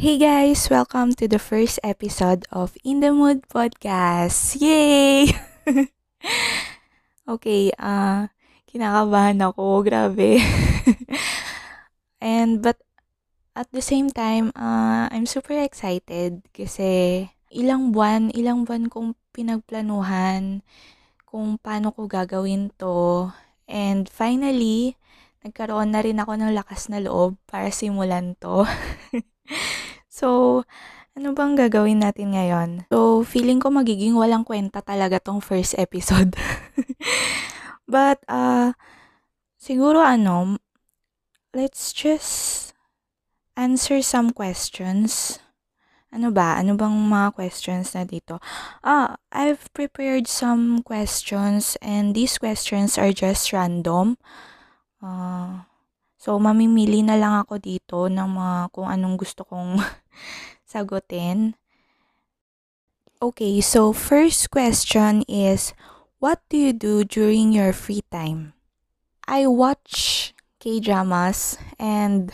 Hey guys, welcome to the first episode of In the Mood Podcast. Yay! okay, uh, kinakabahan ako, grabe. And but at the same time, uh, I'm super excited kasi ilang buwan, ilang buwan kong pinagplanuhan kung paano ko gagawin to. And finally, nagkaroon na rin ako ng lakas na loob para simulan to. So, ano bang gagawin natin ngayon? So, feeling ko magiging walang kwenta talaga tong first episode. But, uh, siguro ano, let's just answer some questions. Ano ba? Ano bang mga questions na dito? Ah, I've prepared some questions and these questions are just random. Uh, So, mamimili na lang ako dito ng mga kung anong gusto kong sagutin. Okay, so first question is, what do you do during your free time? I watch K-dramas and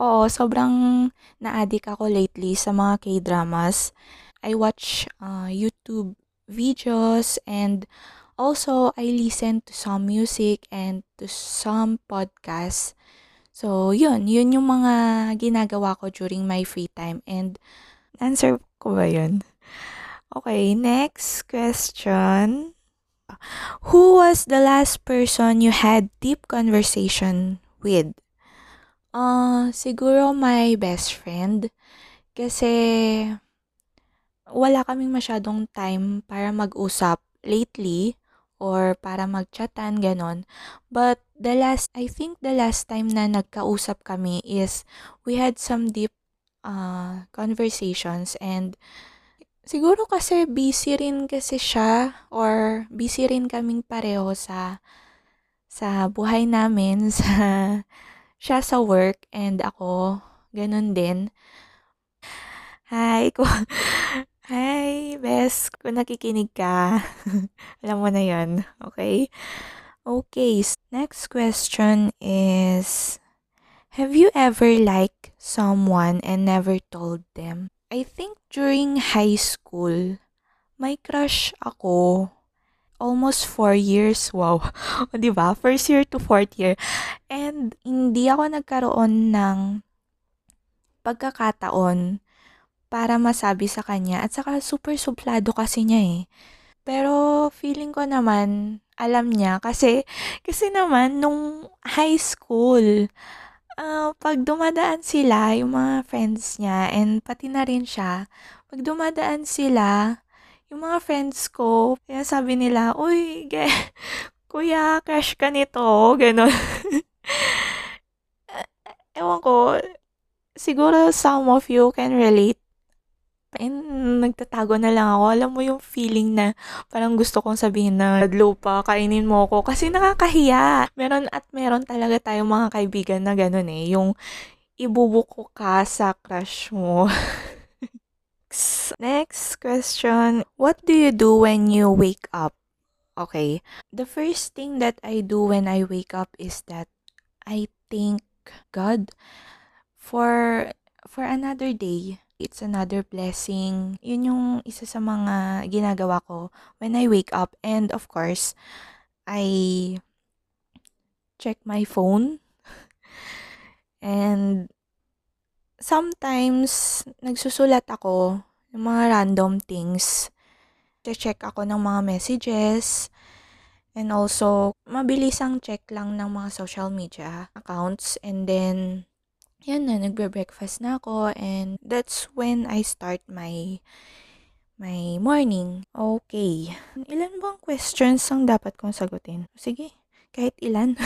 oo, sobrang na-addict ako lately sa mga K-dramas. I watch uh, YouTube videos and also I listen to some music and to some podcasts So, yun. Yun yung mga ginagawa ko during my free time. And, answer ko ba yun? Okay, next question. Who was the last person you had deep conversation with? Uh, siguro my best friend. Kasi, wala kaming masyadong time para mag-usap lately or para mag-chatan, ganon. But the last, I think the last time na nagkausap kami is we had some deep uh, conversations and siguro kasi busy rin kasi siya or busy rin kaming pareho sa sa buhay namin, sa siya sa work and ako ganun din. Hi, Hi, Bes, kung nakikinig ka, alam mo na yon okay? Okay, next question is, have you ever liked someone and never told them? I think during high school, may crush ako. Almost four years, wow. o, diba? First year to fourth year. And hindi ako nagkaroon ng pagkakataon para masabi sa kanya at saka super suplado kasi niya eh. Pero feeling ko naman alam niya kasi kasi naman nung high school uh, pag dumadaan sila yung mga friends niya and pati na rin siya pag dumadaan sila yung mga friends ko kaya sabi nila uy ge, kuya crush ka nito ganon ewan ko siguro some of you can relate And nagtatago na lang ako. Alam mo yung feeling na parang gusto kong sabihin na low kainin mo ako. Kasi nakakahiya. Meron at meron talaga tayong mga kaibigan na ganun eh. Yung ibubuko ka sa crush mo. Next question. What do you do when you wake up? Okay. The first thing that I do when I wake up is that I thank God for for another day it's another blessing. Yun yung isa sa mga ginagawa ko when I wake up. And of course, I check my phone. And sometimes, nagsusulat ako ng mga random things. Check ako ng mga messages. And also, mabilisang check lang ng mga social media accounts. And then, yan na, nagbe-breakfast na ako and that's when I start my my morning. Okay. Ilan bang questions ang dapat kong sagutin? Sige, kahit ilan.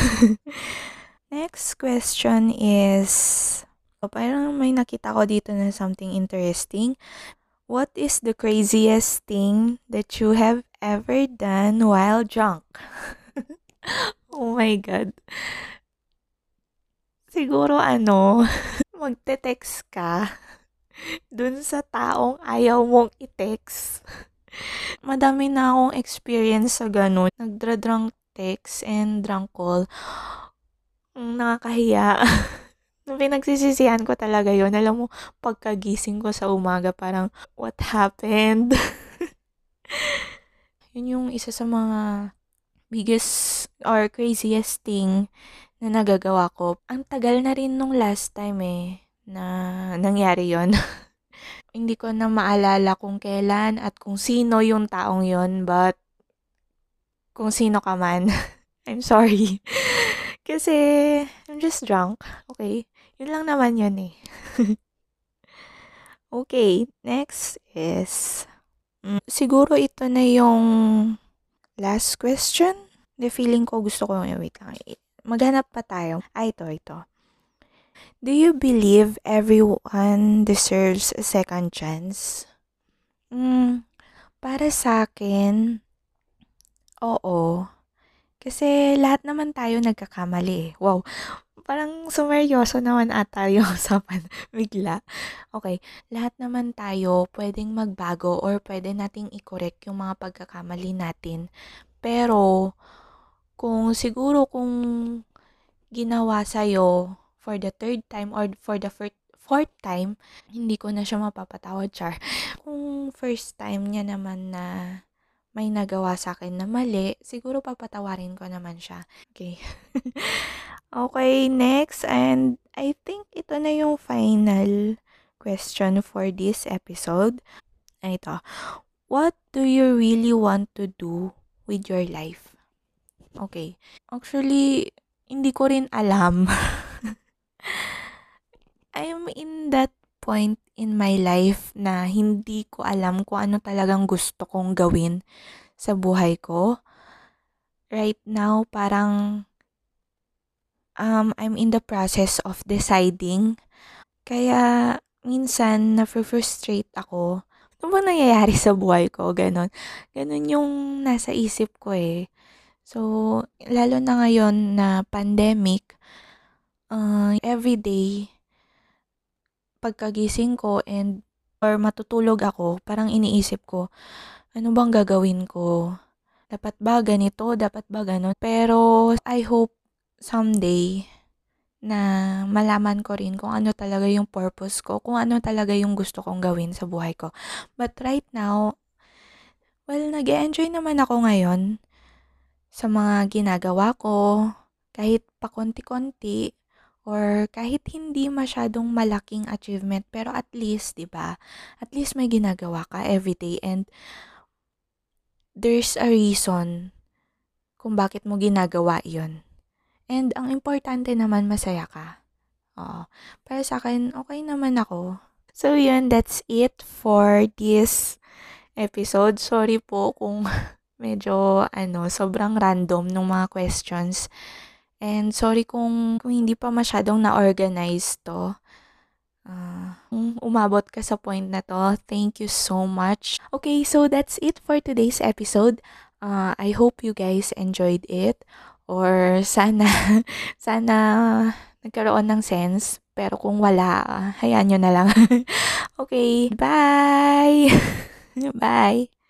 Next question is, oh, parang may nakita ko dito na something interesting. What is the craziest thing that you have ever done while drunk? oh my God. Siguro ano, magte-text ka dun sa taong ayaw mong i-text. Madami na akong experience sa ganun. Nagdra-drunk text and drunk call. Nakakahiya. Pinagsisisihan ko talaga yon Alam mo, pagkagising ko sa umaga, parang, what happened? yun yung isa sa mga biggest or craziest thing na nagagawa ko. Ang tagal na rin nung last time eh, na nangyari yon Hindi ko na maalala kung kailan at kung sino yung taong yon but kung sino ka man, I'm sorry. Kasi, I'm just drunk. Okay? Yun lang naman yun eh. okay, next is, mm, siguro ito na yung last question. The feeling ko gusto ko, wait lang, maghanap pa tayo. Ay, ito, ito. Do you believe everyone deserves a second chance? Mm, para sa akin, oo. Kasi lahat naman tayo nagkakamali eh. Wow, parang sumeryoso naman ata yung usapan bigla. Okay, lahat naman tayo pwedeng magbago or pwede nating i-correct yung mga pagkakamali natin. Pero, kung siguro kung ginawa sa'yo for the third time or for the first fourth time, hindi ko na siya mapapatawad, char. Kung first time niya naman na may nagawa sa akin na mali, siguro papatawarin ko naman siya. Okay. okay, next. And I think ito na yung final question for this episode. Ito. What do you really want to do with your life? Okay. Actually, hindi ko rin alam. I'm in that point in my life na hindi ko alam kung ano talagang gusto kong gawin sa buhay ko. Right now, parang um, I'm in the process of deciding. Kaya minsan na-frustrate ako. Ano ba nangyayari sa buhay ko? Ganon. Ganon yung nasa isip ko eh. So, lalo na ngayon na pandemic, uh, everyday pagkagising ko and or matutulog ako, parang iniisip ko, ano bang gagawin ko? Dapat ba ganito? Dapat ba ganon? Pero I hope someday na malaman ko rin kung ano talaga yung purpose ko, kung ano talaga yung gusto kong gawin sa buhay ko. But right now, well, nag enjoy naman ako ngayon sa mga ginagawa ko, kahit pa konti-konti, or kahit hindi masyadong malaking achievement pero at least 'di ba at least may ginagawa ka every day and there's a reason kung bakit mo ginagawa 'yon and ang importante naman masaya ka Oo. Para sa akin, okay naman ako. So, yun, that's it for this episode. Sorry po kung medyo, ano, sobrang random ng mga questions. And sorry kung, kung hindi pa masyadong na-organize to. Uh, umabot ka sa point na to, thank you so much. Okay, so that's it for today's episode. Uh, I hope you guys enjoyed it. Or sana, sana nagkaroon ng sense. Pero kung wala, hayaan nyo na lang. okay, bye! bye!